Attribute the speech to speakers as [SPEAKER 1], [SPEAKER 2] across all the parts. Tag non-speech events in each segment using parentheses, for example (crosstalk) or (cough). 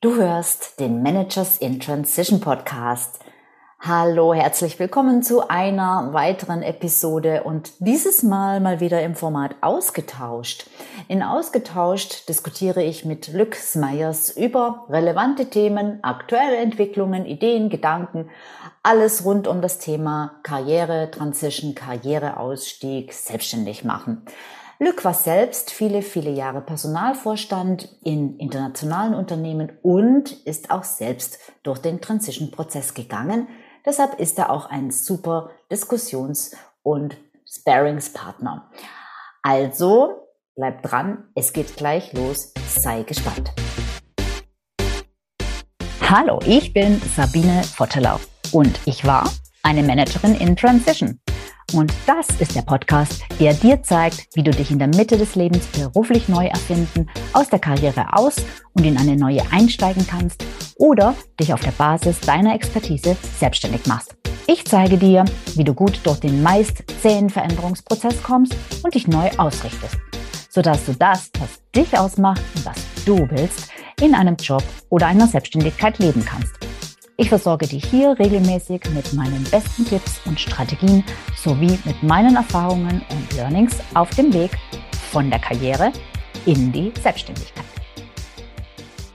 [SPEAKER 1] Du hörst den Managers in Transition Podcast. Hallo, herzlich willkommen zu einer weiteren Episode und dieses Mal mal wieder im Format ausgetauscht. In ausgetauscht diskutiere ich mit Lück Smeyers über relevante Themen, aktuelle Entwicklungen, Ideen, Gedanken, alles rund um das Thema Karriere, Transition, Karriereausstieg, selbstständig machen. Lück war selbst viele, viele Jahre Personalvorstand in internationalen Unternehmen und ist auch selbst durch den Transition-Prozess gegangen. Deshalb ist er auch ein super Diskussions- und Sparingspartner. Also bleib dran, es geht gleich los, sei gespannt. Hallo, ich bin Sabine Vottelau und ich war eine Managerin in Transition. Und das ist der Podcast, der dir zeigt, wie du dich in der Mitte des Lebens beruflich neu erfinden, aus der Karriere aus und in eine neue einsteigen kannst oder dich auf der Basis deiner Expertise selbstständig machst. Ich zeige dir, wie du gut durch den meist zähen Veränderungsprozess kommst und dich neu ausrichtest, sodass du das, was dich ausmacht und was du willst, in einem Job oder einer Selbstständigkeit leben kannst. Ich versorge dich hier regelmäßig mit meinen besten Tipps und Strategien sowie mit meinen Erfahrungen und Learnings auf dem Weg von der Karriere in die Selbstständigkeit.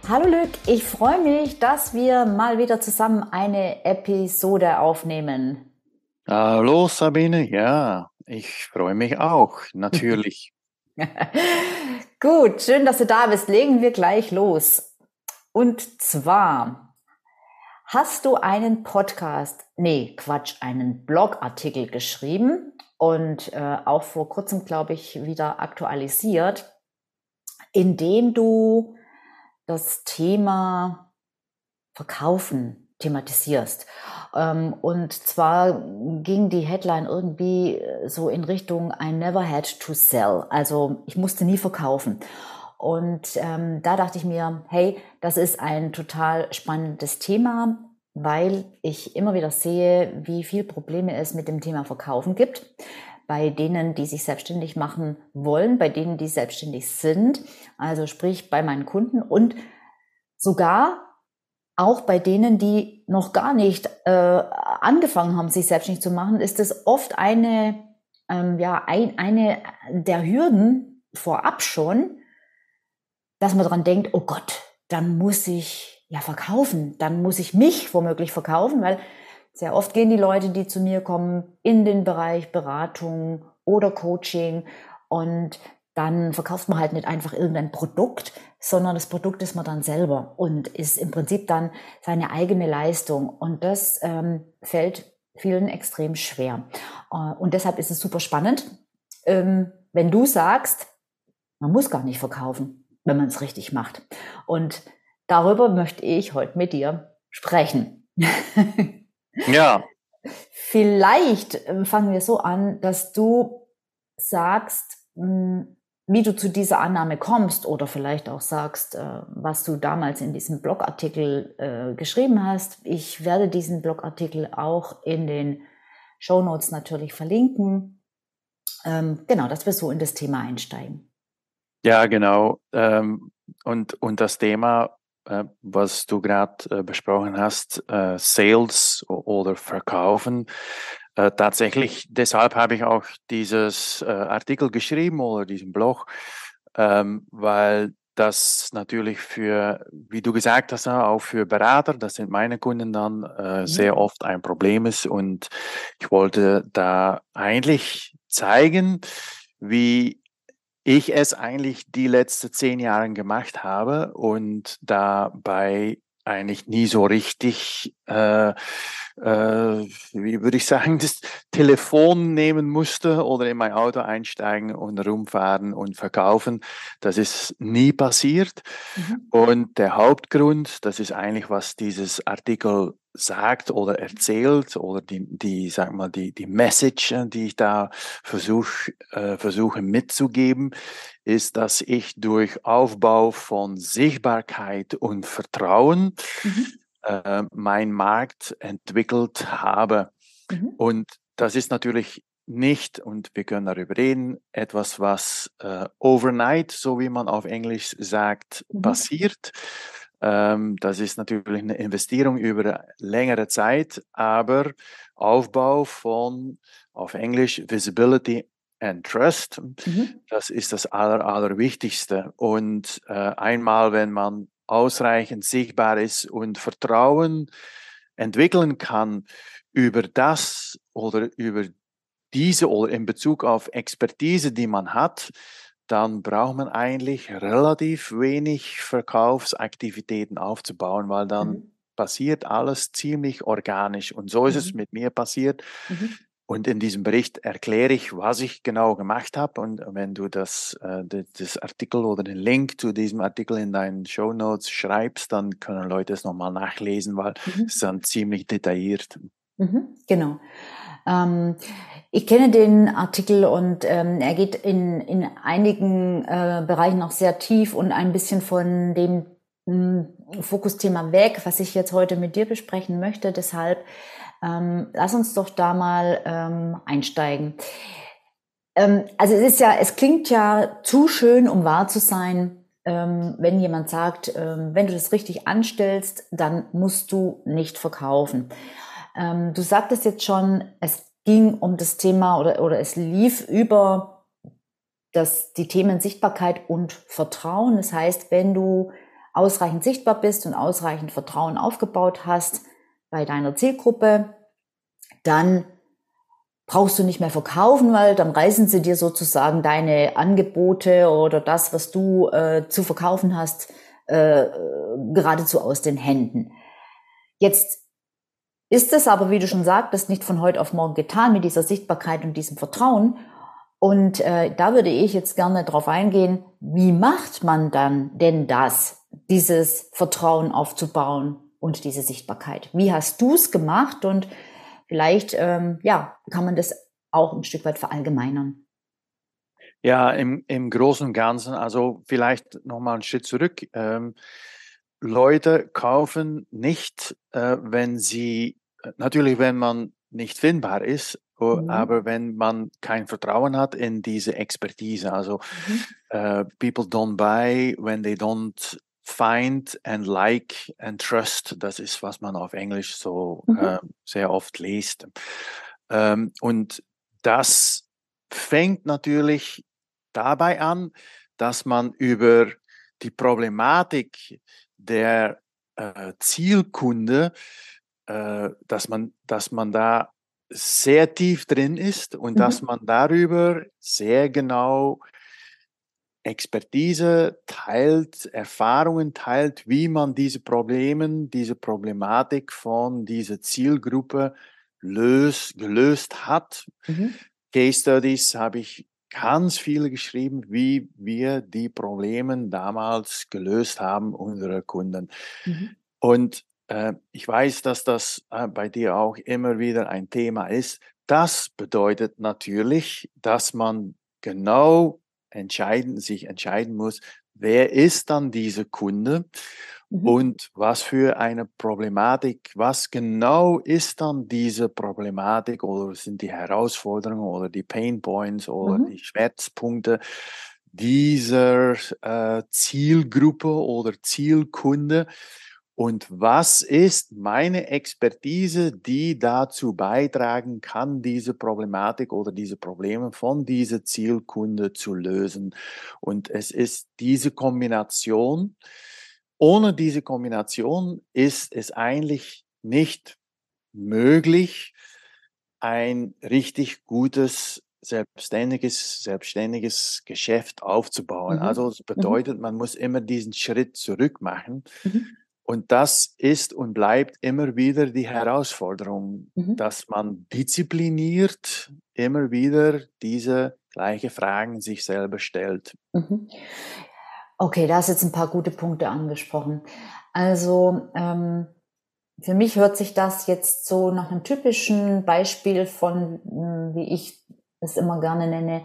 [SPEAKER 1] Hallo Lück, ich freue mich, dass wir mal wieder zusammen eine Episode aufnehmen.
[SPEAKER 2] Hallo Sabine, ja, ich freue mich auch, (laughs) natürlich.
[SPEAKER 1] Gut, schön, dass du da bist. Legen wir gleich los. Und zwar Hast du einen Podcast, nee, Quatsch, einen Blogartikel geschrieben und äh, auch vor kurzem, glaube ich, wieder aktualisiert, in dem du das Thema Verkaufen thematisierst. Ähm, und zwar ging die Headline irgendwie so in Richtung I never had to sell. Also ich musste nie verkaufen. Und ähm, da dachte ich mir, hey, das ist ein total spannendes Thema, weil ich immer wieder sehe, wie viel Probleme es mit dem Thema Verkaufen gibt. Bei denen, die sich selbstständig machen wollen, bei denen, die selbstständig sind, also sprich bei meinen Kunden und sogar auch bei denen, die noch gar nicht äh, angefangen haben, sich selbstständig zu machen, ist es oft eine, ähm, ja, ein, eine der Hürden vorab schon, dass man daran denkt, oh Gott, dann muss ich ja verkaufen, dann muss ich mich womöglich verkaufen, weil sehr oft gehen die Leute, die zu mir kommen, in den Bereich Beratung oder Coaching und dann verkauft man halt nicht einfach irgendein Produkt, sondern das Produkt ist man dann selber und ist im Prinzip dann seine eigene Leistung. Und das ähm, fällt vielen extrem schwer. Äh, und deshalb ist es super spannend, ähm, wenn du sagst, man muss gar nicht verkaufen wenn man es richtig macht. Und darüber möchte ich heute mit dir sprechen. (laughs)
[SPEAKER 2] ja.
[SPEAKER 1] Vielleicht ähm, fangen wir so an, dass du sagst, hm, wie du zu dieser Annahme kommst oder vielleicht auch sagst, äh, was du damals in diesem Blogartikel äh, geschrieben hast. Ich werde diesen Blogartikel auch in den Show Notes natürlich verlinken. Ähm, genau, dass wir so in das Thema einsteigen.
[SPEAKER 2] Ja, genau. Ähm, und, und das Thema, äh, was du gerade äh, besprochen hast, äh, Sales oder Verkaufen, tatsächlich, deshalb habe ich auch dieses Artikel geschrieben oder diesen Blog, ähm, weil das natürlich für, wie du gesagt hast, auch für Berater, das sind meine Kunden dann, äh, sehr oft ein Problem ist. Und ich wollte da eigentlich zeigen, wie ich es eigentlich die letzten zehn Jahre gemacht habe und dabei eigentlich nie so richtig, äh, äh, wie würde ich sagen, (laughs) das Telefon nehmen musste oder in mein Auto einsteigen und rumfahren und verkaufen. Das ist nie passiert. Mhm. Und der Hauptgrund, das ist eigentlich, was dieses Artikel sagt oder erzählt oder die, die sag mal, die, die Message, die ich da versuch, äh, versuche mitzugeben, ist, dass ich durch Aufbau von Sichtbarkeit und Vertrauen mhm. Äh, mein Markt entwickelt habe. Mhm. Und das ist natürlich nicht, und wir können darüber reden, etwas, was äh, overnight, so wie man auf Englisch sagt, mhm. passiert Ähm, das ist natürlich eine Investierung über längere Zeit, aber Aufbau von auf Englisch Visibility and Trust, mhm. das ist das Aller, Allerwichtigste. Und äh, einmal, wenn man ausreichend sichtbar ist und Vertrauen entwickeln kann über das oder über diese oder in Bezug auf Expertise, die man hat, dann braucht man eigentlich relativ wenig Verkaufsaktivitäten aufzubauen, weil dann mhm. passiert alles ziemlich organisch. Und so ist mhm. es mit mir passiert. Mhm. Und in diesem Bericht erkläre ich, was ich genau gemacht habe. Und wenn du das, äh, das Artikel oder den Link zu diesem Artikel in deinen Show Notes schreibst, dann können Leute es nochmal nachlesen, weil mhm. es dann ziemlich detailliert.
[SPEAKER 1] Mhm, genau. Ähm, ich kenne den Artikel und ähm, er geht in, in einigen äh, Bereichen noch sehr tief und ein bisschen von dem hm, Fokusthema weg, was ich jetzt heute mit dir besprechen möchte. Deshalb ähm, lass uns doch da mal ähm, einsteigen. Ähm, also es ist ja, es klingt ja zu schön, um wahr zu sein, ähm, wenn jemand sagt, ähm, wenn du das richtig anstellst, dann musst du nicht verkaufen. Ähm, du sagtest jetzt schon, es ging um das Thema oder, oder es lief über das, die Themen Sichtbarkeit und Vertrauen. Das heißt, wenn du ausreichend sichtbar bist und ausreichend Vertrauen aufgebaut hast bei deiner Zielgruppe, dann brauchst du nicht mehr verkaufen, weil dann reißen sie dir sozusagen deine Angebote oder das, was du äh, zu verkaufen hast, äh, geradezu aus den Händen. Jetzt ist es aber, wie du schon sagtest, nicht von heute auf morgen getan mit dieser Sichtbarkeit und diesem Vertrauen. Und äh, da würde ich jetzt gerne darauf eingehen, wie macht man dann denn das, dieses Vertrauen aufzubauen und diese Sichtbarkeit? Wie hast du es gemacht? Und vielleicht ähm, ja, kann man das auch ein Stück weit verallgemeinern.
[SPEAKER 2] Ja, im, im Großen und Ganzen, also vielleicht nochmal einen Schritt zurück. Ähm, Leute kaufen nicht, äh, wenn sie natürlich, wenn man nicht findbar ist, mhm. aber wenn man kein Vertrauen hat in diese Expertise. Also mhm. uh, people don't buy when they don't find and like and trust. Das ist, was man auf Englisch so mhm. uh, sehr oft liest. Ähm, und das fängt natürlich dabei an, dass man über die Problematik der äh, Zielkunde äh, dass, man, dass man da sehr tief drin ist und mhm. dass man darüber sehr genau Expertise teilt, Erfahrungen teilt, wie man diese Probleme, diese Problematik von dieser Zielgruppe löst, gelöst hat. Mhm. Case Studies habe ich ganz viele geschrieben, wie wir die Probleme damals gelöst haben, unsere Kunden. Mhm. Und äh, ich weiß, dass das äh, bei dir auch immer wieder ein Thema ist. Das bedeutet natürlich, dass man genau entscheiden, sich entscheiden muss, wer ist dann dieser Kunde mhm. und was für eine Problematik, was genau ist dann diese Problematik oder sind die Herausforderungen oder die Pain Points oder mhm. die Schmerzpunkte dieser äh, Zielgruppe oder Zielkunde und was ist meine Expertise, die dazu beitragen kann, diese Problematik oder diese Probleme von dieser Zielkunde zu lösen? Und es ist diese Kombination. Ohne diese Kombination ist es eigentlich nicht möglich, ein richtig gutes selbstständiges, selbstständiges Geschäft aufzubauen. Mhm. Also es mhm. bedeutet, man muss immer diesen Schritt zurück machen. Mhm. Und das ist und bleibt immer wieder die Herausforderung, mhm. dass man diszipliniert immer wieder diese gleiche Fragen sich selber stellt. Mhm.
[SPEAKER 1] Okay, da hast jetzt ein paar gute Punkte angesprochen. Also ähm, für mich hört sich das jetzt so nach einem typischen Beispiel von, hm, wie ich es immer gerne nenne,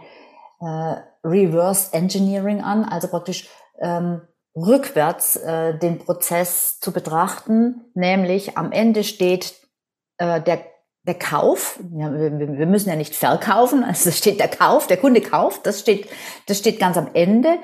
[SPEAKER 1] äh, Reverse Engineering an. Also praktisch ähm, rückwärts äh, den Prozess zu betrachten, nämlich am Ende steht äh, der, der Kauf. Ja, wir, wir müssen ja nicht verkaufen, also steht der Kauf, der Kunde kauft, das steht, das steht ganz am Ende.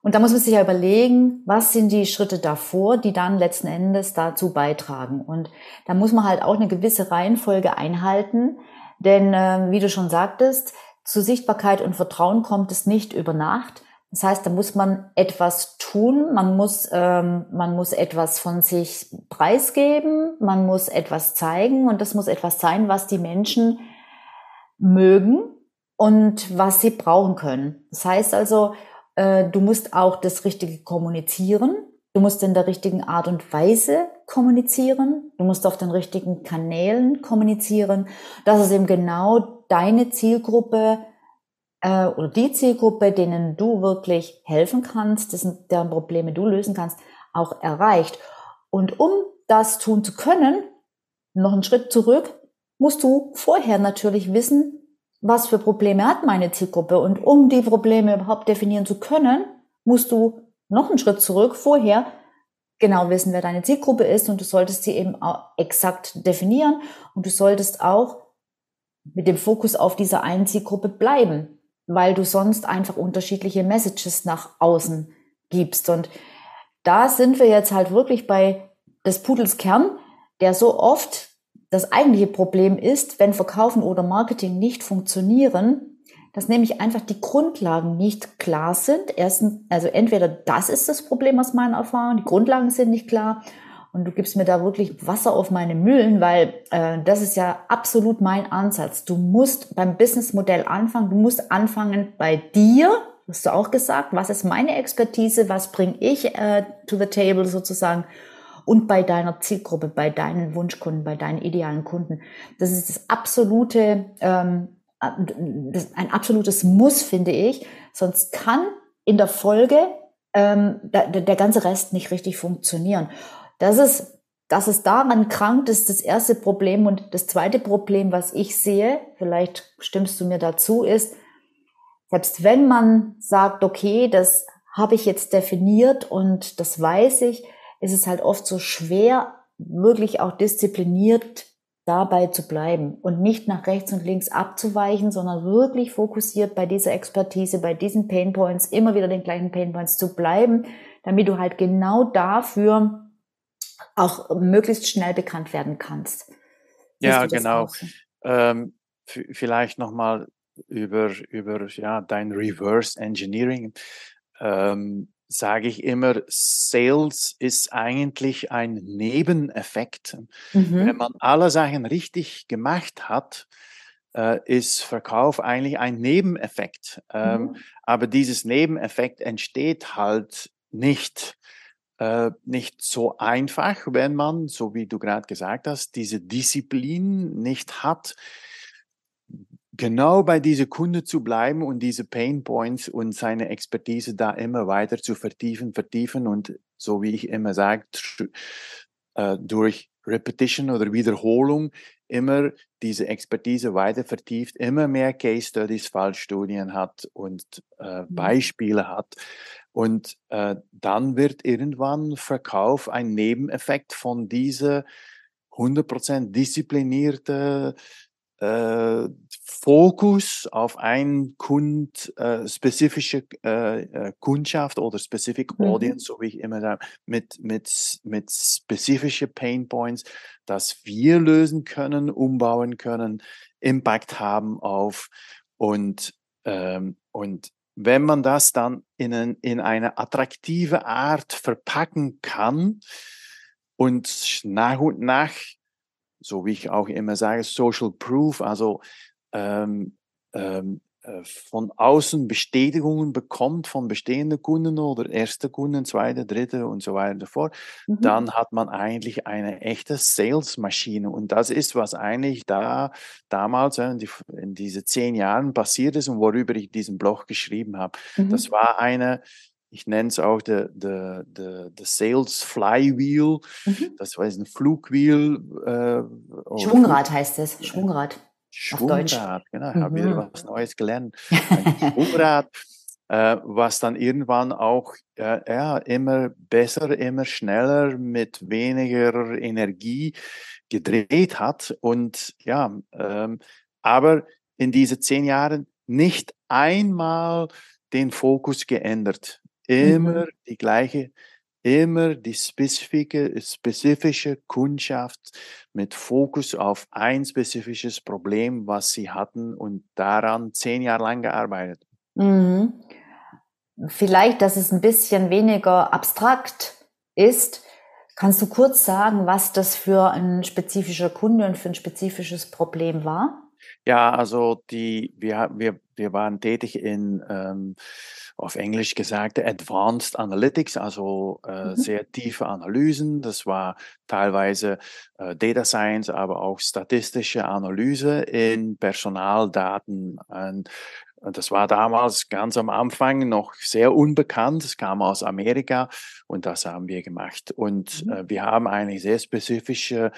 [SPEAKER 1] Und da muss man sich ja überlegen, was sind die Schritte davor, die dann letzten Endes dazu beitragen. Und da muss man halt auch eine gewisse Reihenfolge einhalten. Denn äh, wie du schon sagtest, zu Sichtbarkeit und Vertrauen kommt es nicht über Nacht. Das heißt, da muss man etwas tun, man muss, ähm, man muss etwas von sich preisgeben, man muss etwas zeigen. Und das muss etwas sein, was die Menschen mögen und was sie brauchen können. Das heißt also, äh, du musst auch das Richtige kommunizieren, du musst in der richtigen Art und Weise kommunizieren, du musst auf den richtigen Kanälen kommunizieren, dass es eben genau deine Zielgruppe äh, oder die Zielgruppe, denen du wirklich helfen kannst, dessen, deren Probleme du lösen kannst, auch erreicht. Und um das tun zu können, noch einen Schritt zurück, musst du vorher natürlich wissen, was für Probleme hat meine Zielgruppe. Und um die Probleme überhaupt definieren zu können, musst du noch einen Schritt zurück vorher genau wissen, wer deine Zielgruppe ist und du solltest sie eben auch exakt definieren und du solltest auch mit dem Fokus auf dieser einen Zielgruppe bleiben weil du sonst einfach unterschiedliche Messages nach außen gibst. Und da sind wir jetzt halt wirklich bei des Pudels Kern, der so oft das eigentliche Problem ist, wenn Verkaufen oder Marketing nicht funktionieren, dass nämlich einfach die Grundlagen nicht klar sind. Erstens, also entweder das ist das Problem aus meiner Erfahrung, die Grundlagen sind nicht klar und du gibst mir da wirklich Wasser auf meine Mühlen, weil äh, das ist ja absolut mein Ansatz. Du musst beim Businessmodell anfangen, du musst anfangen bei dir, hast du auch gesagt, was ist meine Expertise, was bringe ich äh, to the table sozusagen und bei deiner Zielgruppe, bei deinen Wunschkunden, bei deinen idealen Kunden. Das ist das absolute, ähm, das, ein absolutes Muss, finde ich. Sonst kann in der Folge ähm, der, der ganze Rest nicht richtig funktionieren. Das ist, dass es daran krankt, ist das erste Problem. Und das zweite Problem, was ich sehe, vielleicht stimmst du mir dazu, ist, selbst wenn man sagt, okay, das habe ich jetzt definiert und das weiß ich, ist es halt oft so schwer, wirklich auch diszipliniert dabei zu bleiben und nicht nach rechts und links abzuweichen, sondern wirklich fokussiert bei dieser Expertise, bei diesen Painpoints, immer wieder den gleichen Painpoints zu bleiben, damit du halt genau dafür auch möglichst schnell bekannt werden kannst.
[SPEAKER 2] Ja, genau. Ähm, vielleicht nochmal über, über ja, dein Reverse Engineering. Ähm, sage ich immer, Sales ist eigentlich ein Nebeneffekt. Mhm. Wenn man alle Sachen richtig gemacht hat, äh, ist Verkauf eigentlich ein Nebeneffekt. Ähm, mhm. Aber dieses Nebeneffekt entsteht halt nicht äh, nicht so einfach, wenn man, so wie du gerade gesagt hast, diese Disziplin nicht hat, genau bei dieser Kunde zu bleiben und diese Pain Points und seine Expertise da immer weiter zu vertiefen, vertiefen und so wie ich immer sage, äh, durch Repetition oder Wiederholung immer diese Expertise weiter vertieft, immer mehr Case Studies, Fallstudien hat und äh, mhm. Beispiele hat. Und äh, dann wird irgendwann Verkauf ein Nebeneffekt von dieser 100% disziplinierte äh, Fokus auf ein Kund, äh, spezifische äh, äh, Kundschaft oder specific mhm. audience, so wie ich immer sage, mit, mit, mit spezifischen Pain Points, dass wir lösen können, umbauen können, Impact haben auf und, ähm, und wenn man das dann in, ein, in eine attraktive Art verpacken kann und nach und nach so wie ich auch immer sage, Social Proof, also ähm, ähm, äh, von außen Bestätigungen bekommt von bestehenden Kunden oder erste Kunden, zweite, dritte und so weiter fort, mhm. dann hat man eigentlich eine echte Sales-Maschine. Und das ist, was eigentlich da damals in, die, in diese zehn Jahren passiert ist und worüber ich diesen Blog geschrieben habe. Mhm. Das war eine ich nenne es auch the, the, the, the Sales Flywheel. Mhm. Das war ein Flugwheel.
[SPEAKER 1] Äh, Schwungrad heißt es. Schwungrad.
[SPEAKER 2] Schwungrad, genau. Ich mhm. habe wieder was Neues gelernt. Ein (laughs) Schwungrad, äh, was dann irgendwann auch äh, ja, immer besser, immer schneller mit weniger Energie gedreht hat. Und ja, ähm, aber in diese zehn Jahren nicht einmal den Fokus geändert immer mhm. die gleiche, immer die spezifische, spezifische Kundschaft mit Fokus auf ein spezifisches Problem, was sie hatten und daran zehn Jahre lang gearbeitet.
[SPEAKER 1] Mhm. Vielleicht, dass es ein bisschen weniger abstrakt ist. Kannst du kurz sagen, was das für ein spezifischer Kunde und für ein spezifisches Problem war?
[SPEAKER 2] Ja, also die, wir, wir, wir waren tätig in, ähm, auf Englisch gesagt, Advanced Analytics, also äh, mhm. sehr tiefe Analysen. Das war teilweise äh, Data Science, aber auch statistische Analyse in Personaldaten. Und das war damals ganz am Anfang noch sehr unbekannt. Es kam aus Amerika und das haben wir gemacht. Und mhm. äh, wir haben eine sehr spezifische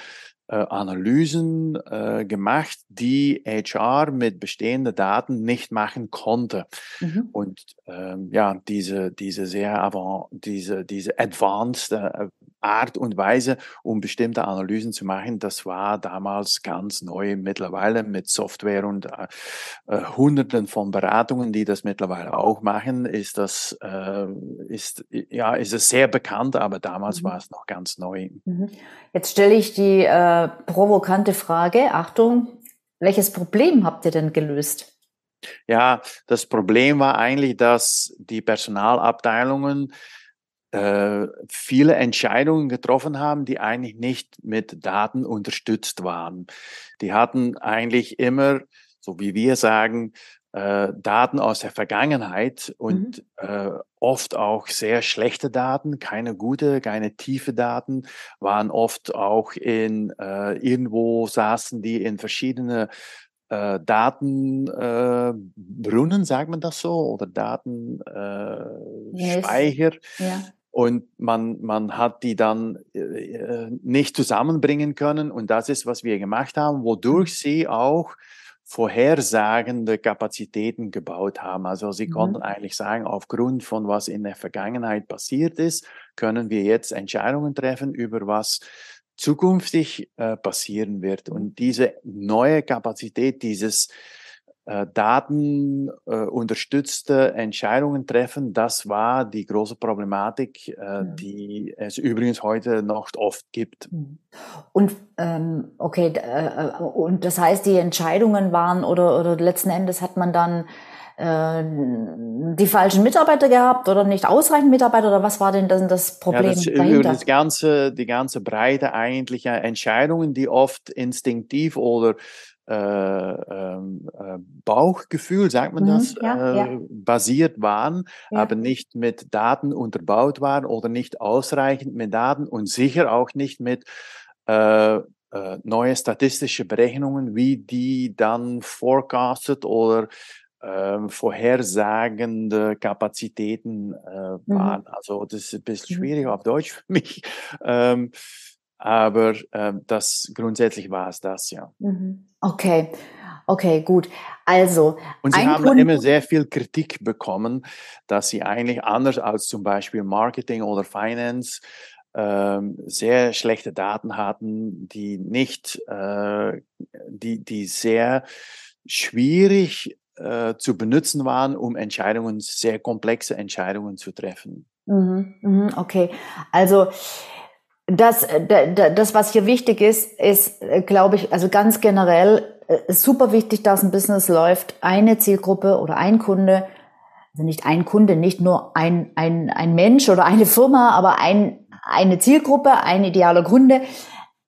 [SPEAKER 2] Analysen äh, gemacht, die HR mit bestehenden Daten nicht machen konnte. Mhm. Und ähm, ja, diese, diese sehr avant, diese, diese advanced äh, Art und Weise, um bestimmte Analysen zu machen, das war damals ganz neu. Mittlerweile mit Software und äh, äh, Hunderten von Beratungen, die das mittlerweile auch machen, ist das äh, ist ja ist es sehr bekannt, aber damals mhm. war es noch ganz neu.
[SPEAKER 1] Mhm. Jetzt stelle ich die äh, provokante Frage. Achtung, welches Problem habt ihr denn gelöst?
[SPEAKER 2] Ja, das Problem war eigentlich, dass die Personalabteilungen äh, viele Entscheidungen getroffen haben, die eigentlich nicht mit Daten unterstützt waren. Die hatten eigentlich immer, so wie wir sagen, äh, Daten aus der Vergangenheit und mhm. äh, oft auch sehr schlechte Daten, keine gute, keine tiefe Daten, waren oft auch in äh, irgendwo saßen die in verschiedene äh, Datenbrunnen, äh, sagt man das so, oder Datenspeicher. Yes. Ja. Und man, man hat die dann äh, nicht zusammenbringen können. Und das ist, was wir gemacht haben, wodurch mhm. sie auch vorhersagende Kapazitäten gebaut haben. Also sie mhm. konnten eigentlich sagen, aufgrund von was in der Vergangenheit passiert ist, können wir jetzt Entscheidungen treffen über was zukünftig äh, passieren wird. Und diese neue Kapazität, dieses äh, datenunterstützte äh, Entscheidungen treffen, das war die große Problematik, äh, mhm. die es übrigens heute noch oft gibt. Mhm.
[SPEAKER 1] Und ähm, okay, äh, und das heißt, die Entscheidungen waren oder, oder letzten Endes hat man dann äh, die falschen Mitarbeiter gehabt oder nicht ausreichend Mitarbeiter oder was war denn das, das Problem ja, das,
[SPEAKER 2] dahinter? Das ganze, die ganze Breite eigentlich Entscheidungen, die oft instinktiv oder äh, äh, Bauchgefühl, sagt man mhm, das, ja, äh, ja. basiert waren, ja. aber nicht mit Daten unterbaut waren oder nicht ausreichend mit Daten und sicher auch nicht mit äh, äh, neue statistische Berechnungen, wie die dann forecastet oder äh, vorhersagende Kapazitäten äh, mhm. waren. Mhm. Also das ist ein bisschen mhm. schwierig auf Deutsch für mich. Ähm, aber äh, das grundsätzlich war es das, ja.
[SPEAKER 1] Mhm. Okay. Okay, gut. Also.
[SPEAKER 2] Und Sie haben Kunde immer sehr viel Kritik bekommen, dass Sie eigentlich anders als zum Beispiel Marketing oder Finance ähm, sehr schlechte Daten hatten, die nicht, äh, die, die sehr schwierig äh, zu benutzen waren, um Entscheidungen, sehr komplexe Entscheidungen zu treffen.
[SPEAKER 1] Mhm, mhm okay. Also, das, äh, das, was hier wichtig ist, ist, äh, glaube ich, also ganz generell äh, super wichtig, dass ein Business läuft. Eine Zielgruppe oder ein Kunde, also nicht ein Kunde, nicht nur ein, ein, ein Mensch oder eine Firma, aber ein, eine Zielgruppe, ein idealer Kunde,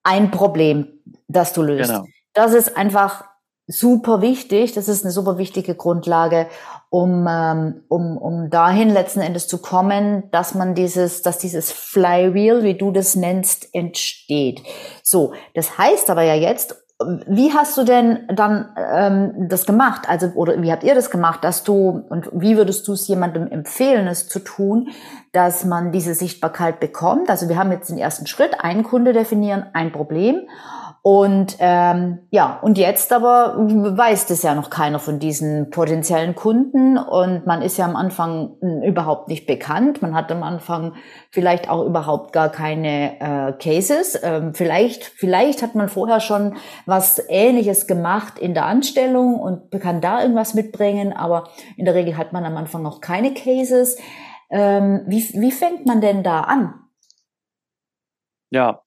[SPEAKER 1] ein Problem, das du löst. Genau. Das ist einfach super wichtig. Das ist eine super wichtige Grundlage, um, ähm, um, um dahin letzten Endes zu kommen, dass man dieses, dass dieses Flywheel, wie du das nennst, entsteht. So, das heißt aber ja jetzt, wie hast du denn dann ähm, das gemacht? Also, oder wie habt ihr das gemacht, dass du, und wie würdest du es jemandem empfehlen, es zu tun, dass man diese Sichtbarkeit bekommt? Also wir haben jetzt den ersten Schritt, einen Kunde definieren, ein Problem. Und ähm, ja, und jetzt aber weiß das ja noch keiner von diesen potenziellen Kunden und man ist ja am Anfang überhaupt nicht bekannt. Man hat am Anfang vielleicht auch überhaupt gar keine äh, Cases. Ähm, vielleicht, vielleicht hat man vorher schon was Ähnliches gemacht in der Anstellung und kann da irgendwas mitbringen, aber in der Regel hat man am Anfang noch keine Cases. Ähm, wie, wie fängt man denn da an?
[SPEAKER 2] Ja,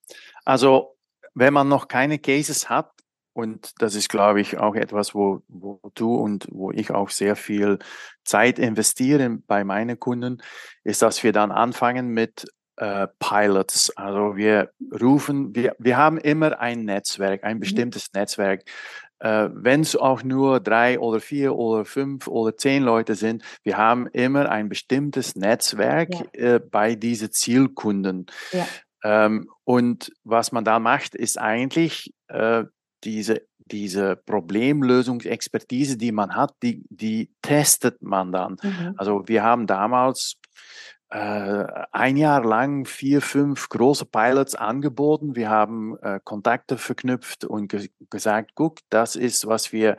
[SPEAKER 2] also wenn man noch keine Cases hat, und das ist, glaube ich, auch etwas, wo, wo du und wo ich auch sehr viel Zeit investiere bei meinen Kunden, ist, dass wir dann anfangen mit äh, Pilots. Also wir rufen, wir, wir haben immer ein Netzwerk, ein mhm. bestimmtes mhm. Netzwerk. Äh, Wenn es auch nur drei oder vier oder fünf oder zehn Leute sind, wir haben immer ein bestimmtes Netzwerk ja. äh, bei diesen Zielkunden. Ja. Ähm, und was man da macht, ist eigentlich äh, diese, diese Problemlösungsexpertise, die man hat, die, die testet man dann. Mhm. Also wir haben damals äh, ein Jahr lang vier, fünf große Pilots angeboten. Wir haben äh, Kontakte verknüpft und ge gesagt, guck, das ist, was wir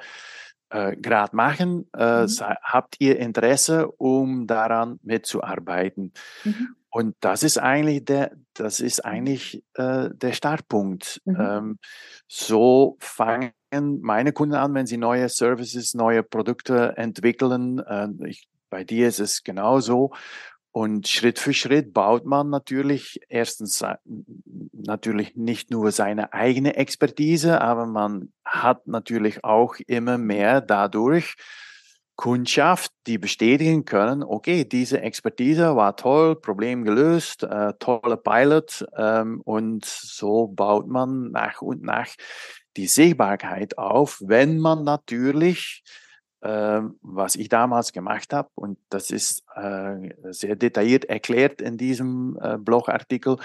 [SPEAKER 2] äh, gerade machen. Äh, mhm. Habt ihr Interesse, um daran mitzuarbeiten? Mhm. Und das ist eigentlich der, das ist mhm. eigentlich äh, der Startpunkt. Mhm. Ähm, so fangen meine Kunden an, wenn sie neue Services, neue Produkte entwickeln. Äh, ich, bei dir ist es genauso. Und Schritt für Schritt baut man natürlich erstens natürlich nicht nur seine eigene Expertise, aber man hat natürlich auch immer mehr dadurch Kundschaft, die bestätigen können, okay, diese Expertise war toll, Problem gelöst, äh, tolle Pilot ähm, und so baut man nach und nach die Sichtbarkeit auf, wenn man natürlich, äh, was ich damals gemacht habe, und das ist äh, sehr detailliert erklärt in diesem äh, Blogartikel,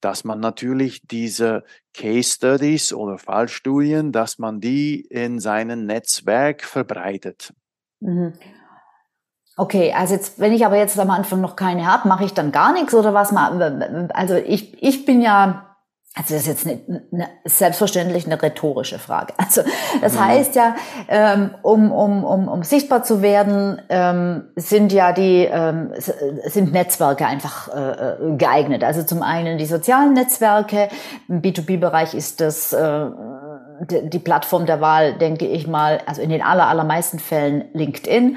[SPEAKER 2] dass man natürlich diese Case Studies oder Fallstudien, dass man die in seinem Netzwerk verbreitet. Mhm.
[SPEAKER 1] Okay, also jetzt, wenn ich aber jetzt am Anfang noch keine habe, mache ich dann gar nichts oder was? Also ich, ich bin ja, also das ist jetzt eine, eine, selbstverständlich eine rhetorische Frage. Also das mhm. heißt ja, ähm, um, um, um, um sichtbar zu werden, ähm, sind ja die ähm, sind Netzwerke einfach äh, geeignet. Also zum einen die sozialen Netzwerke, im B2B-Bereich ist das äh, die Plattform der Wahl, denke ich mal, also in den aller, allermeisten Fällen LinkedIn.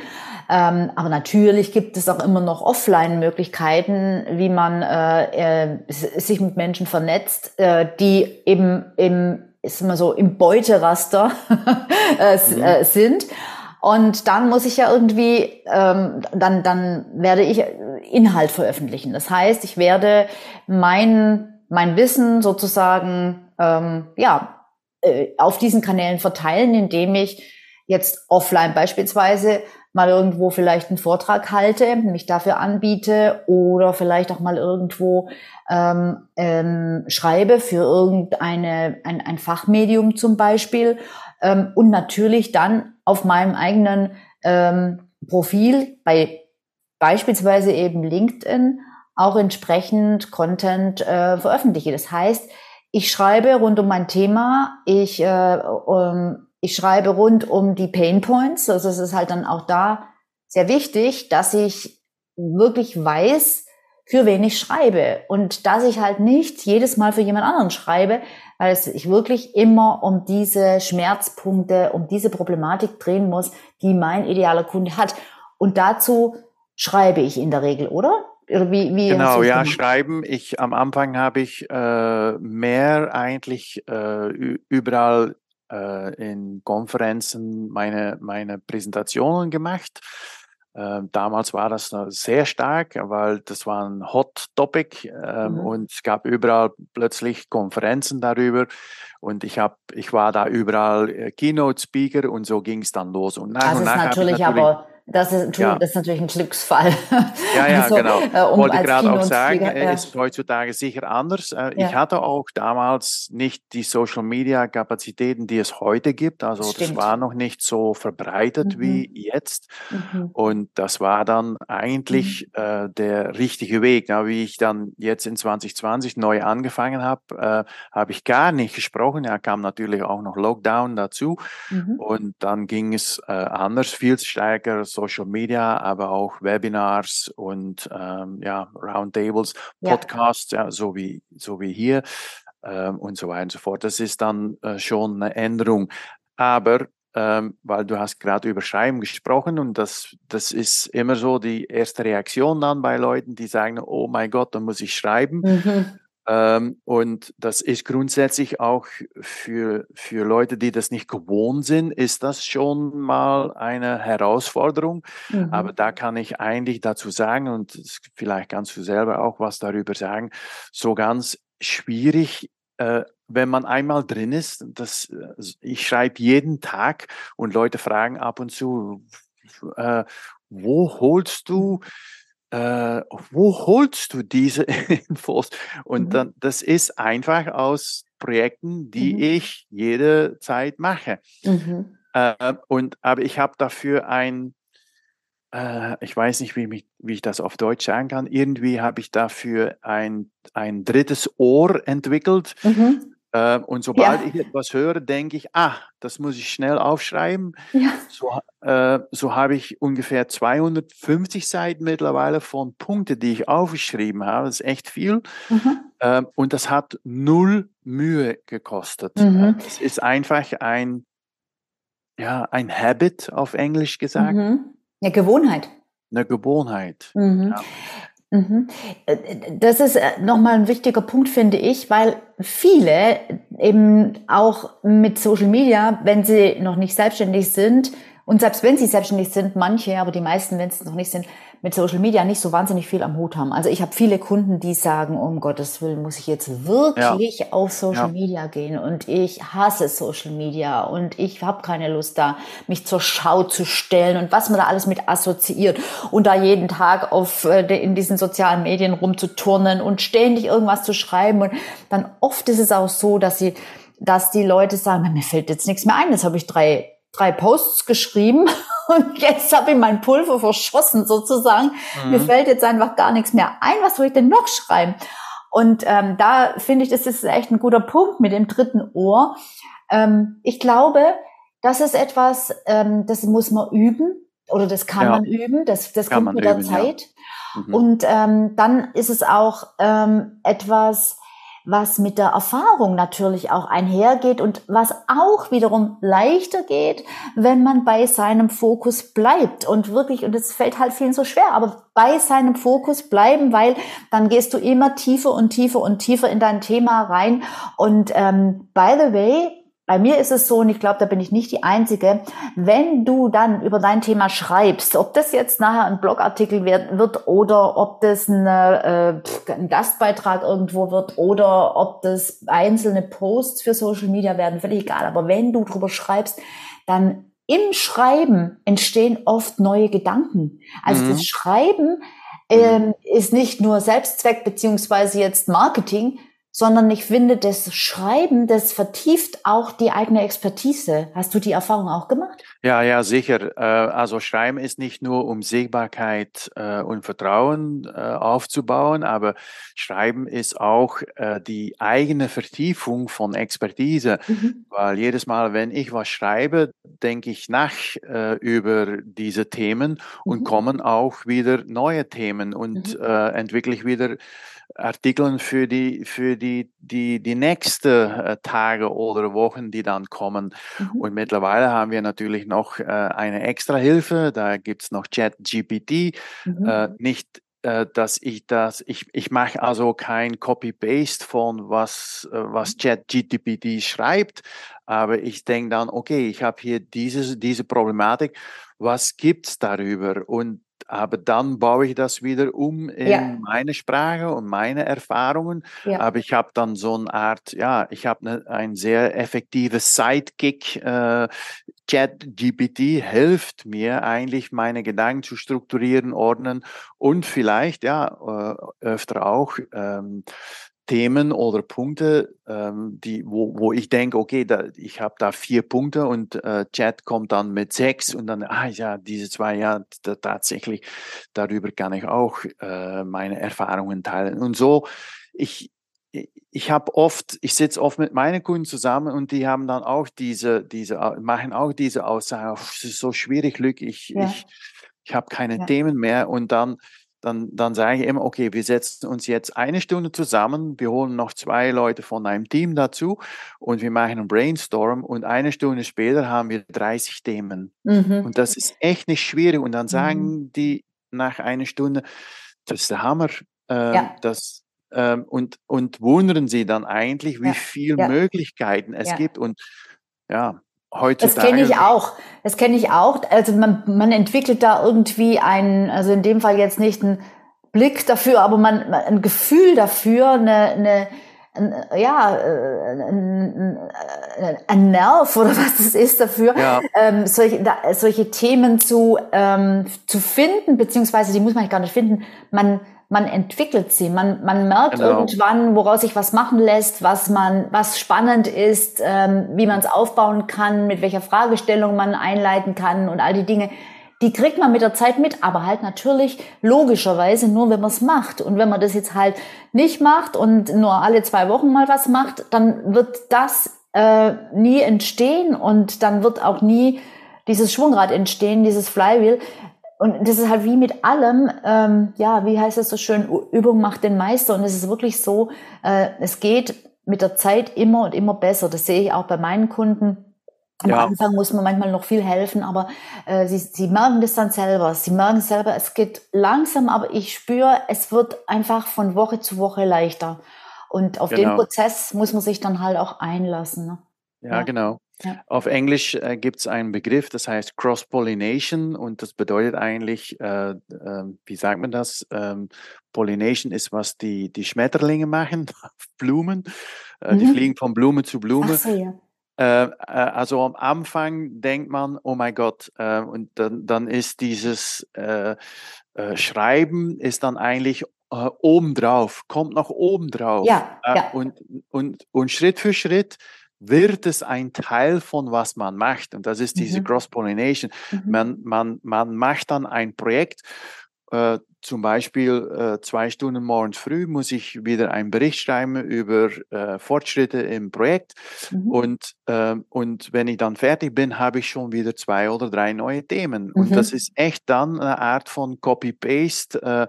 [SPEAKER 1] Ähm, aber natürlich gibt es auch immer noch Offline-Möglichkeiten, wie man äh, äh, sich mit Menschen vernetzt, äh, die eben im, ist immer so, im Beuteraster (laughs) äh, mhm. Äh, sind. Und dann muss ich ja irgendwie, ähm, dann, dann werde ich Inhalt veröffentlichen. Das heißt, ich werde mein, mein Wissen sozusagen, ähm, ja, äh, auf diesen Kanälen verteilen, indem ich jetzt offline beispielsweise mal irgendwo vielleicht einen Vortrag halte, mich dafür anbiete oder vielleicht auch mal irgendwo ähm, ähm, schreibe für irgendeine ein, ein Fachmedium zum Beispiel ähm, und natürlich dann auf meinem eigenen ähm, Profil bei beispielsweise eben LinkedIn auch entsprechend Content äh, veröffentliche. Das heißt, ich schreibe rund um mein Thema, ich, äh, um, ich schreibe rund um die Pain Points. Also es ist halt dann auch da sehr wichtig, dass ich wirklich weiß, für wen ich schreibe und dass ich halt nicht jedes Mal für jemand anderen schreibe, weil es sich wirklich immer um diese Schmerzpunkte, um diese Problematik drehen muss, die mein idealer Kunde hat. Und dazu schreibe ich in der Regel, oder?
[SPEAKER 2] wie, wie genau, ja, gemacht? schreiben. Ich am Anfang habe ich äh, mehr eigentlich äh, überall in Konferenzen meine, meine Präsentationen gemacht. Ähm, damals war das sehr stark, weil das war ein Hot Topic ähm, mhm. und es gab überall plötzlich Konferenzen darüber und ich habe, ich war da überall äh, Keynote Speaker und so ging es dann los. Und
[SPEAKER 1] nach das und nach ist natürlich, natürlich aber das ist, ja. das ist natürlich ein Glücksfall. (laughs)
[SPEAKER 2] Ja, ja, also, genau. Äh, um Wollte gerade auch sagen, es ja. ist heutzutage sicher anders. Äh, ich ja. hatte auch damals nicht die Social Media Kapazitäten, die es heute gibt. Also das, das war noch nicht so verbreitet mhm. wie jetzt. Mhm. Und das war dann eigentlich mhm. äh, der richtige Weg. Na, wie ich dann jetzt in 2020 neu angefangen habe, äh, habe ich gar nicht gesprochen. Ja, kam natürlich auch noch Lockdown dazu. Mhm. Und dann ging es äh, anders, viel stärker Social Media, aber auch Webinars und ähm, ja, Roundtables, Podcasts, ja. ja. so wie so wie hier ähm, und so weiter und so fort. Das ist dann äh, schon eine Änderung. Aber ähm, weil du hast gerade über Schreiben gesprochen und das, das ist immer so die erste Reaktion dann bei Leuten, die sagen, oh mein Gott, dann muss ich schreiben. Mhm. Ähm, und das ist grundsätzlich auch für, für Leute, die das nicht gewohnt sind, ist das schon mal eine Herausforderung. Mhm. Aber da kann ich eigentlich dazu sagen, und vielleicht kannst du selber auch was darüber sagen, so ganz schwierig, äh, wenn man einmal drin ist. Das, ich schreibe jeden Tag und Leute fragen ab und zu, äh, wo holst du äh, wo holst du diese (laughs) Infos? Und mhm. dann, das ist einfach aus Projekten, die mhm. ich jederzeit mache. Mhm. Äh, und, aber ich habe dafür ein, äh, ich weiß nicht, wie, mich, wie ich das auf Deutsch sagen kann, irgendwie habe ich dafür ein, ein drittes Ohr entwickelt, mhm. Äh, und sobald ja. ich etwas höre, denke ich, ah, das muss ich schnell aufschreiben. Ja. So, äh, so habe ich ungefähr 250 Seiten mittlerweile von Punkten, die ich aufgeschrieben habe. Das ist echt viel. Mhm. Äh, und das hat null Mühe gekostet. Mhm. Es ist einfach ein, ja, ein Habit auf Englisch gesagt.
[SPEAKER 1] Mhm. Eine Gewohnheit.
[SPEAKER 2] Eine Gewohnheit. Mhm. Ja.
[SPEAKER 1] Mhm. Äh, das ist äh, nochmal ein wichtiger Punkt, finde ich, weil viele eben auch mit Social Media, wenn sie noch nicht selbstständig sind, und selbst wenn sie selbstständig sind, manche, aber die meisten, wenn sie noch nicht sind, mit Social Media nicht so wahnsinnig viel am Hut haben. Also ich habe viele Kunden, die sagen, um Gottes Willen muss ich jetzt wirklich ja. auf Social ja. Media gehen und ich hasse Social Media und ich habe keine Lust da, mich zur Schau zu stellen und was man da alles mit assoziiert und da jeden Tag auf äh, in diesen sozialen Medien rumzuturnen und ständig irgendwas zu schreiben und dann oft ist es auch so, dass sie dass die Leute sagen, mir fällt jetzt nichts mehr ein, jetzt habe ich drei drei Posts geschrieben (laughs) und jetzt habe ich mein Pulver verschossen sozusagen. Mhm. Mir fällt jetzt einfach gar nichts mehr ein. Was soll ich denn noch schreiben? Und ähm, da finde ich, das ist echt ein guter Punkt mit dem dritten Ohr. Ähm, ich glaube, das ist etwas, ähm, das muss man üben oder das kann ja. man üben. Das, das kommt mit der üben, Zeit. Ja. Mhm. Und ähm, dann ist es auch ähm, etwas, was mit der Erfahrung natürlich auch einhergeht und was auch wiederum leichter geht, wenn man bei seinem Fokus bleibt und wirklich, und es fällt halt vielen so schwer, aber bei seinem Fokus bleiben, weil dann gehst du immer tiefer und tiefer und tiefer in dein Thema rein. Und ähm, by the way, bei mir ist es so, und ich glaube, da bin ich nicht die Einzige, wenn du dann über dein Thema schreibst, ob das jetzt nachher ein Blogartikel wird, wird oder ob das eine, äh, ein Gastbeitrag irgendwo wird oder ob das einzelne Posts für Social Media werden, völlig egal. Aber wenn du drüber schreibst, dann im Schreiben entstehen oft neue Gedanken. Also mhm. das Schreiben ähm, ist nicht nur Selbstzweck beziehungsweise jetzt Marketing, sondern ich finde, das Schreiben, das vertieft auch die eigene Expertise. Hast du die Erfahrung auch gemacht?
[SPEAKER 2] Ja, ja, sicher. Äh, also Schreiben ist nicht nur um Sichtbarkeit äh, und Vertrauen äh, aufzubauen, aber Schreiben ist auch die eigene Vertiefung von Expertise, mhm. weil jedes Mal, wenn ich was schreibe, denke ich nach über diese Themen und mhm. kommen auch wieder neue Themen und mhm. entwickle ich wieder Artikeln für die, für die, die, die nächsten äh, Tage oder Wochen, die dann kommen. Mhm. Und mittlerweile haben wir natürlich noch äh, eine extra Hilfe. Da gibt es noch ChatGPT. Mhm. Äh, nicht dass ich das, ich, ich mache also kein Copy-Paste von was, was mhm. ChatGPT schreibt, aber ich denke dann, okay, ich habe hier diese, diese Problematik, was gibt's darüber? Und aber dann baue ich das wieder um in ja. meine Sprache und meine Erfahrungen. Ja. Aber ich habe dann so eine Art, ja, ich habe ne, ein sehr effektives Sidekick. Äh, ChatGPT hilft mir eigentlich, meine Gedanken zu strukturieren, ordnen und vielleicht, ja, äh, öfter auch ähm, Themen oder Punkte, ähm, die, wo, wo ich denke, okay, da, ich habe da vier Punkte und äh, Chat kommt dann mit sechs und dann, ah ja, diese zwei, ja, da, tatsächlich, darüber kann ich auch äh, meine Erfahrungen teilen. Und so, ich, ich habe oft, ich sitze oft mit meinen Kunden zusammen und die haben dann auch diese, diese, machen auch diese Aussage, es ist so schwierig, Glück, ich, ja. ich, ich habe keine ja. Themen mehr und dann dann, dann sage ich immer, okay, wir setzen uns jetzt eine Stunde zusammen, wir holen noch zwei Leute von einem Team dazu und wir machen einen Brainstorm und eine Stunde später haben wir 30 Themen. Mhm. Und das ist echt nicht schwierig. Und dann sagen mhm. die nach einer Stunde, das ist der Hammer. Ähm, ja. das, ähm, und, und wundern sie dann eigentlich, wie ja. viele ja. Möglichkeiten es gibt. Und ja, heutzutage.
[SPEAKER 1] Das kenne ich auch. Das kenne ich auch. Also man, man entwickelt da irgendwie einen, also in dem Fall jetzt nicht einen Blick dafür, aber man ein Gefühl dafür, eine, eine ein, ja, äh, ein, ein, Nerv oder (laughs) was es ist dafür, ja. ähm, solche, da, solche Themen zu, ähm, zu finden, beziehungsweise die muss man gar nicht finden. Man, man entwickelt sie. Man, man merkt genau. irgendwann, woraus sich was machen lässt, was man, was spannend ist, ähm, wie man es aufbauen kann, mit welcher Fragestellung man einleiten kann und all die Dinge. Die kriegt man mit der Zeit mit, aber halt natürlich logischerweise nur, wenn man es macht. Und wenn man das jetzt halt nicht macht und nur alle zwei Wochen mal was macht, dann wird das äh, nie entstehen und dann wird auch nie dieses Schwungrad entstehen, dieses Flywheel, und das ist halt wie mit allem, ähm, ja, wie heißt es so schön, Übung macht den Meister. Und es ist wirklich so, äh, es geht mit der Zeit immer und immer besser. Das sehe ich auch bei meinen Kunden. Am ja. Anfang muss man manchmal noch viel helfen, aber äh, sie, sie merken das dann selber. Sie merken selber, es geht langsam, aber ich spüre, es wird einfach von Woche zu Woche leichter. Und auf genau. den Prozess muss man sich dann halt auch einlassen. Ne?
[SPEAKER 2] Ja, ja, genau. Ja. Auf Englisch äh, gibt es einen Begriff, das heißt Cross-Pollination und das bedeutet eigentlich, äh, äh, wie sagt man das? Ähm, Pollination ist, was die, die Schmetterlinge machen, (laughs) Blumen. Mhm. Die fliegen von Blume zu Blume. So, ja. Äh, äh, also am Anfang denkt man, oh mein Gott, äh, und dann, dann ist dieses Schreiben ist dann eigentlich obendrauf, kommt noch obendrauf. Ja, ja. Und, und, und Schritt für Schritt wird es ein Teil von was man macht. Und das ist diese mhm. Cross-Pollination. Mhm. Man, man, man macht dann ein Projekt, äh, zum Beispiel äh, zwei Stunden morgens früh muss ich wieder einen Bericht schreiben über äh, Fortschritte im Projekt. Mhm. Und, äh, und wenn ich dann fertig bin, habe ich schon wieder zwei oder drei neue Themen. Und das mhm. ist echt dann eine Art von Copy-Paste. Äh,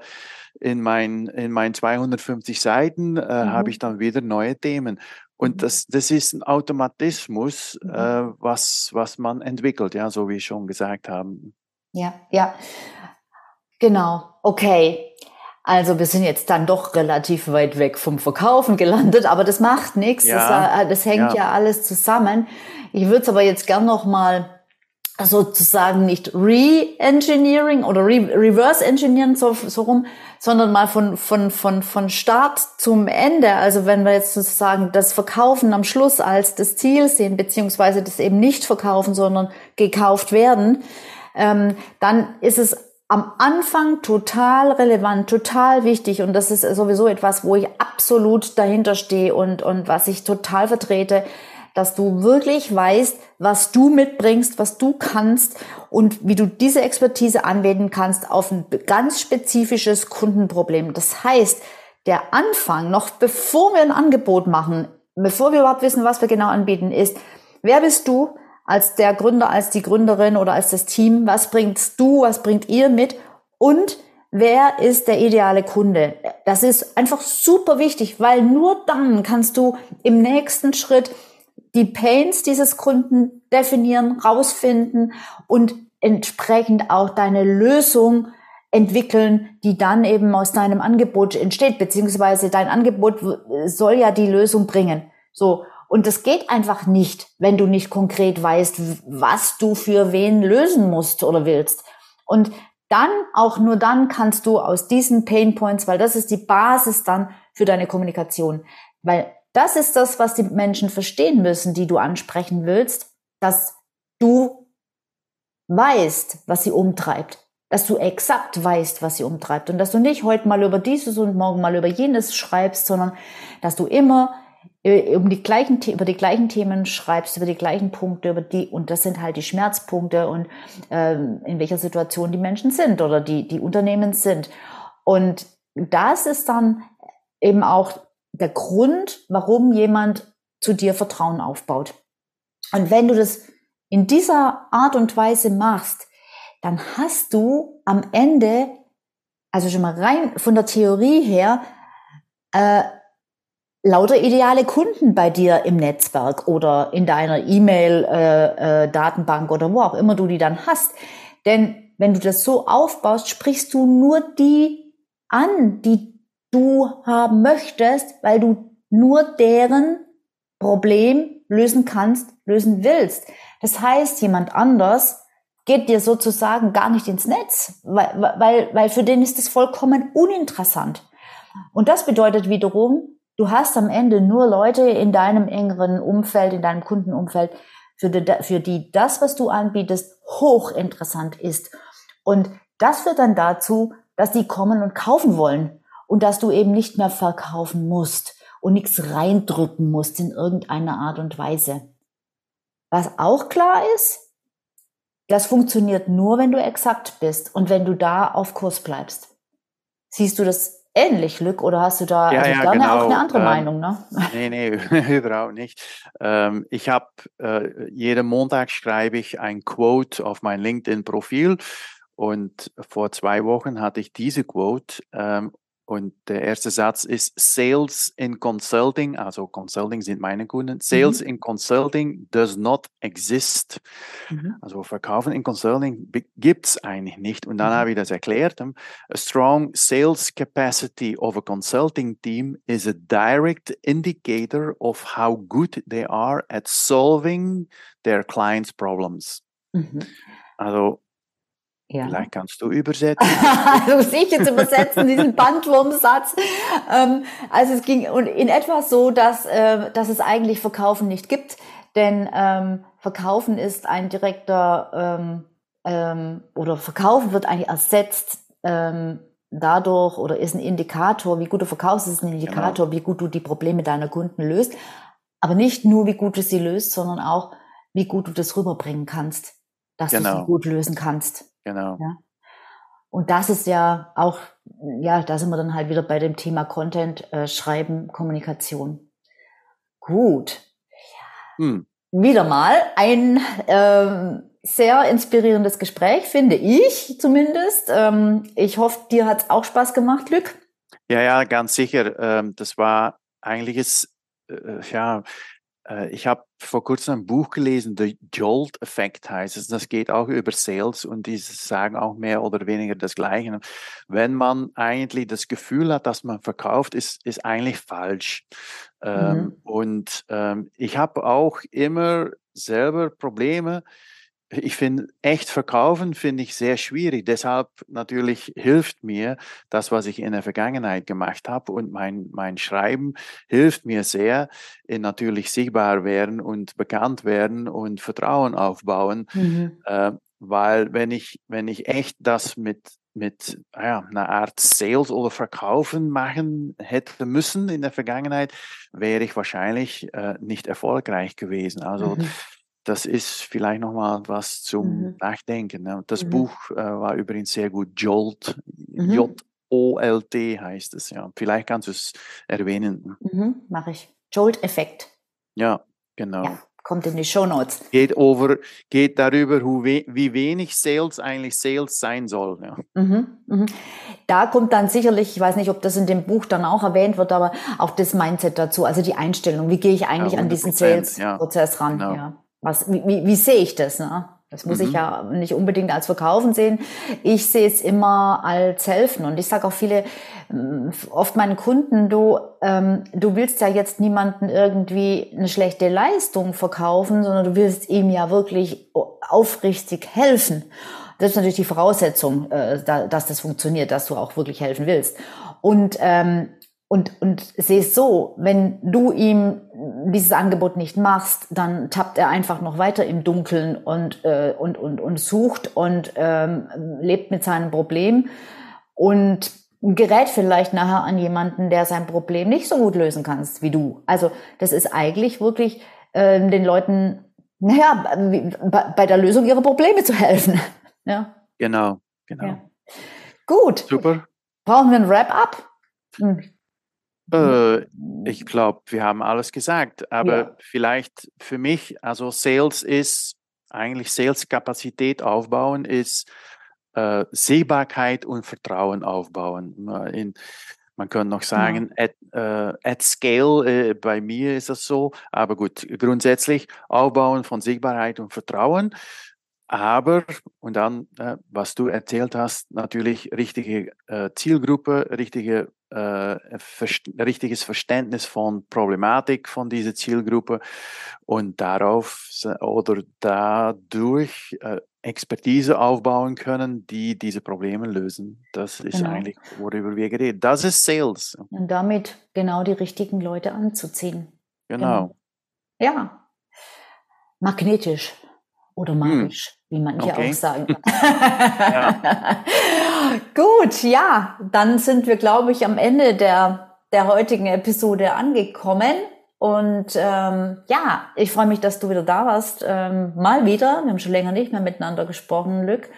[SPEAKER 2] in, mein, in meinen 250 Seiten äh, habe mhm. ich dann wieder neue Themen. Und mhm. das, das ist ein Automatismus, mhm. äh, was, was man entwickelt, ja, so wie ich schon gesagt habe.
[SPEAKER 1] Ja, ja. Genau. Okay. Also wir sind jetzt dann doch relativ weit weg vom Verkaufen gelandet, aber das macht nichts. Ja, das, äh, das, hängt ja. ja alles zusammen. Ich würde es aber jetzt gern noch mal sozusagen nicht Re-Engineering oder Re Reverse Engineering so, so rum, sondern mal von, von, von, von Start zum Ende. Also wenn wir jetzt sozusagen das Verkaufen am Schluss als das Ziel sehen, beziehungsweise das eben nicht verkaufen, sondern gekauft werden, ähm, dann ist es am Anfang total relevant, total wichtig und das ist sowieso etwas, wo ich absolut dahinter stehe und, und was ich total vertrete, dass du wirklich weißt, was du mitbringst, was du kannst und wie du diese Expertise anwenden kannst auf ein ganz spezifisches Kundenproblem. Das heißt, der Anfang, noch bevor wir ein Angebot machen, bevor wir überhaupt wissen, was wir genau anbieten, ist, wer bist du als der Gründer, als die Gründerin oder als das Team? Was bringst du, was bringt ihr mit? Und wer ist der ideale Kunde? Das ist einfach super wichtig, weil nur dann kannst du im nächsten Schritt die Pains dieses Kunden definieren, rausfinden und entsprechend auch deine Lösung entwickeln, die dann eben aus deinem Angebot entsteht, beziehungsweise dein Angebot soll ja die Lösung bringen. So. Und das geht einfach nicht, wenn du nicht konkret weißt, was du für wen lösen musst oder willst. Und dann, auch nur dann kannst du aus diesen Pain Points, weil das ist die Basis dann für deine Kommunikation. Weil das ist das, was die Menschen verstehen müssen, die du ansprechen willst, dass du weißt, was sie umtreibt, dass du exakt weißt, was sie umtreibt und dass du nicht heute mal über dieses und morgen mal über jenes schreibst, sondern dass du immer äh, um die gleichen, über die gleichen Themen schreibst, über die gleichen Punkte, über die, und das sind halt die Schmerzpunkte und ähm, in welcher Situation die Menschen sind oder die, die Unternehmen sind. Und das ist dann eben auch der Grund, warum jemand zu dir Vertrauen aufbaut. Und wenn du das in dieser Art und Weise machst, dann hast du am Ende also schon mal rein von der Theorie her, äh, lauter ideale Kunden bei dir im Netzwerk oder in deiner E-Mail-Datenbank äh, äh, oder wo auch immer du die dann hast. Denn wenn du das so aufbaust, sprichst du nur die an, die du haben möchtest, weil du nur deren Problem lösen kannst, lösen willst. Das heißt, jemand anders geht dir sozusagen gar nicht ins Netz, weil, weil, weil für den ist es vollkommen uninteressant. Und das bedeutet wiederum, du hast am Ende nur Leute in deinem engeren Umfeld, in deinem Kundenumfeld, für die, für die das, was du anbietest, hochinteressant ist. Und das führt dann dazu, dass die kommen und kaufen wollen und dass du eben nicht mehr verkaufen musst und nichts reindrücken musst in irgendeiner Art und Weise. Was auch klar ist, das funktioniert nur, wenn du exakt bist und wenn du da auf Kurs bleibst. Siehst du das ähnlich, Lück, oder hast du da
[SPEAKER 2] ja,
[SPEAKER 1] also
[SPEAKER 2] ja,
[SPEAKER 1] gerne
[SPEAKER 2] genau.
[SPEAKER 1] auch eine andere
[SPEAKER 2] ähm,
[SPEAKER 1] Meinung? Ne? (laughs)
[SPEAKER 2] Nee, nee, (laughs) überhaupt nicht. Ähm, ich habe, äh, jeden Montag schreibe ich ein Quote auf mein LinkedIn-Profil und vor zwei Wochen hatte ich diese Quote ähm, und der erste Satz ist Sales in Consulting, also Consulting sind meine Kunden. Sales mhm. in Consulting does not exist. Mhm. Also Verkaufen in Consulting gibt es eigentlich nicht. Und dann mhm. habe ich das erklärt. A strong sales capacity of a consulting team is a direct indicator of how good they are at solving their clients' problems. Mhm. Also ja. Vielleicht kannst du übersetzen. (laughs)
[SPEAKER 1] Muss ich jetzt übersetzen, diesen (laughs) Bandwurmsatz. Ähm, also es ging in etwa so, dass, äh, dass es eigentlich Verkaufen nicht gibt, denn ähm, Verkaufen ist ein direkter ähm, ähm, oder Verkaufen wird eigentlich ersetzt ähm, dadurch oder ist ein Indikator, wie gut du verkaufst, ist ein Indikator, genau. wie gut du die Probleme deiner Kunden löst. Aber nicht nur, wie gut du sie löst, sondern auch, wie gut du das rüberbringen kannst, dass genau. du sie genau. gut lösen kannst.
[SPEAKER 2] Genau.
[SPEAKER 1] Ja? Und das ist ja auch, ja, da sind wir dann halt wieder bei dem Thema Content, äh, Schreiben, Kommunikation. Gut. Hm. Wieder mal ein ähm, sehr inspirierendes Gespräch, finde ich zumindest. Ähm, ich hoffe, dir hat es auch Spaß gemacht, Lück.
[SPEAKER 2] Ja, ja, ganz sicher. Ähm, das war eigentlich ist, äh, ja, äh, ich habe vor kurzem ein Buch gelesen, The Jolt-Effekt heißt es. Das geht auch über Sales und die sagen auch mehr oder weniger das Gleiche. Wenn man eigentlich das Gefühl hat, dass man verkauft, ist, ist eigentlich falsch. Ähm, mhm. und ähm, ich habe auch immer selber Probleme, ich finde, echt verkaufen finde ich sehr schwierig. Deshalb natürlich hilft mir das, was ich in der Vergangenheit gemacht habe und mein, mein Schreiben hilft mir sehr in natürlich sichtbar werden und bekannt werden und Vertrauen aufbauen. Mhm. Äh, weil wenn ich, wenn ich echt das mit, mit ja, einer Art Sales oder Verkaufen machen hätte müssen in der Vergangenheit, wäre ich wahrscheinlich äh, nicht erfolgreich gewesen. Also mhm das ist vielleicht nochmal was zum mhm. Nachdenken. Ne? Das mhm. Buch äh, war übrigens sehr gut. Jolt, mhm. J-O-L-T heißt es. Ja. Vielleicht kannst du es erwähnen.
[SPEAKER 1] Mhm, Mache ich. Jolt-Effekt.
[SPEAKER 2] Ja, genau. Ja,
[SPEAKER 1] kommt in die Show Notes.
[SPEAKER 2] Geht, over, geht darüber, we wie wenig Sales eigentlich Sales sein soll. Ja.
[SPEAKER 1] Mhm, mhm. Da kommt dann sicherlich, ich weiß nicht, ob das in dem Buch dann auch erwähnt wird, aber auch das Mindset dazu, also die Einstellung. Wie gehe ich eigentlich ja, an diesen Sales-Prozess ran? Genau. Ja. Was, wie, wie, wie sehe ich das? Ne? Das muss mhm. ich ja nicht unbedingt als Verkaufen sehen. Ich sehe es immer als Helfen. Und ich sage auch viele, mm, oft meinen Kunden, du, ähm, du willst ja jetzt niemanden irgendwie eine schlechte Leistung verkaufen, sondern du willst ihm ja wirklich aufrichtig helfen. Das ist natürlich die Voraussetzung, äh, da, dass das funktioniert, dass du auch wirklich helfen willst. Und ähm, und, und sehe es so, wenn du ihm dieses Angebot nicht machst, dann tappt er einfach noch weiter im Dunkeln und, äh, und, und, und sucht und ähm, lebt mit seinem Problem und gerät vielleicht nachher an jemanden, der sein Problem nicht so gut lösen kann wie du. Also das ist eigentlich wirklich äh, den Leuten, naja, bei der Lösung ihrer Probleme zu helfen. (laughs) ja.
[SPEAKER 2] Genau, genau. Ja.
[SPEAKER 1] Gut.
[SPEAKER 2] Super.
[SPEAKER 1] Brauchen wir ein Wrap-up? Hm.
[SPEAKER 2] Äh, ich glaube, wir haben alles gesagt, aber ja. vielleicht für mich, also Sales ist eigentlich Sales-Kapazität aufbauen, ist äh, Sehbarkeit und Vertrauen aufbauen. In, man könnte noch sagen, ja. at, äh, at scale, äh, bei mir ist das so, aber gut, grundsätzlich Aufbauen von Sichtbarkeit und Vertrauen. Aber, und dann, äh, was du erzählt hast, natürlich richtige äh, Zielgruppe, richtige, äh, richtiges Verständnis von Problematik von dieser Zielgruppe und darauf oder dadurch äh, Expertise aufbauen können, die diese Probleme lösen. Das ist genau. eigentlich, worüber wir geredet Das ist Sales.
[SPEAKER 1] Und damit genau die richtigen Leute anzuziehen.
[SPEAKER 2] Genau. genau.
[SPEAKER 1] Ja. Magnetisch oder hm. magisch, hm. wie man hier okay. auch sagen (laughs) kann. (laughs) Gut, ja, dann sind wir, glaube ich, am Ende der, der heutigen Episode angekommen. Und ähm, ja, ich freue mich, dass du wieder da warst. Ähm, mal wieder. Wir haben schon länger nicht mehr miteinander gesprochen, Lück.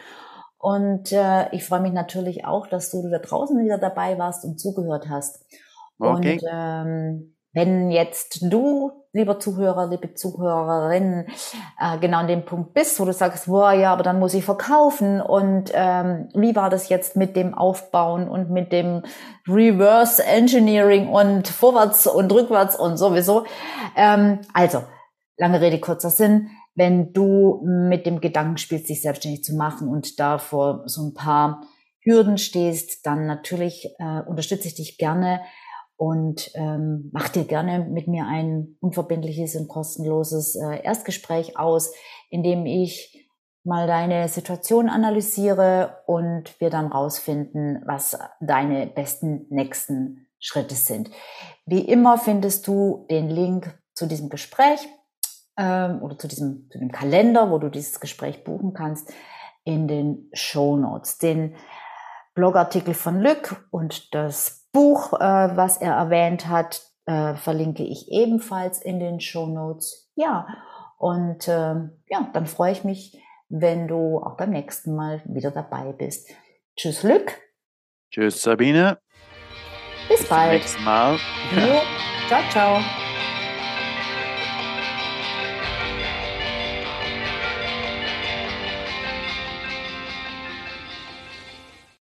[SPEAKER 1] Und äh, ich freue mich natürlich auch, dass du da draußen wieder dabei warst und zugehört hast. Okay. Und ähm, wenn jetzt du, lieber Zuhörer, liebe Zuhörerin, äh, genau an dem Punkt bist, wo du sagst, boah, ja, aber dann muss ich verkaufen und ähm, wie war das jetzt mit dem Aufbauen und mit dem Reverse Engineering und vorwärts und rückwärts und sowieso. Ähm, also, lange Rede, kurzer Sinn. Wenn du mit dem Gedanken spielst, dich selbstständig zu machen und da vor so ein paar Hürden stehst, dann natürlich äh, unterstütze ich dich gerne und ähm, mach dir gerne mit mir ein unverbindliches und kostenloses äh, Erstgespräch aus, in dem ich mal deine Situation analysiere und wir dann rausfinden, was deine besten nächsten Schritte sind. Wie immer findest du den Link zu diesem Gespräch ähm, oder zu diesem zu dem Kalender, wo du dieses Gespräch buchen kannst, in den Show Notes. Den Blogartikel von Lück und das Buch, äh, was er erwähnt hat, äh, verlinke ich ebenfalls in den Show Notes. Ja, und äh, ja, dann freue ich mich, wenn du auch beim nächsten Mal wieder dabei bist. Tschüss, Lück.
[SPEAKER 2] Tschüss, Sabine.
[SPEAKER 1] Bis bald.
[SPEAKER 2] Bis zum nächsten Mal.
[SPEAKER 1] Ja. (laughs) Ciao, ciao.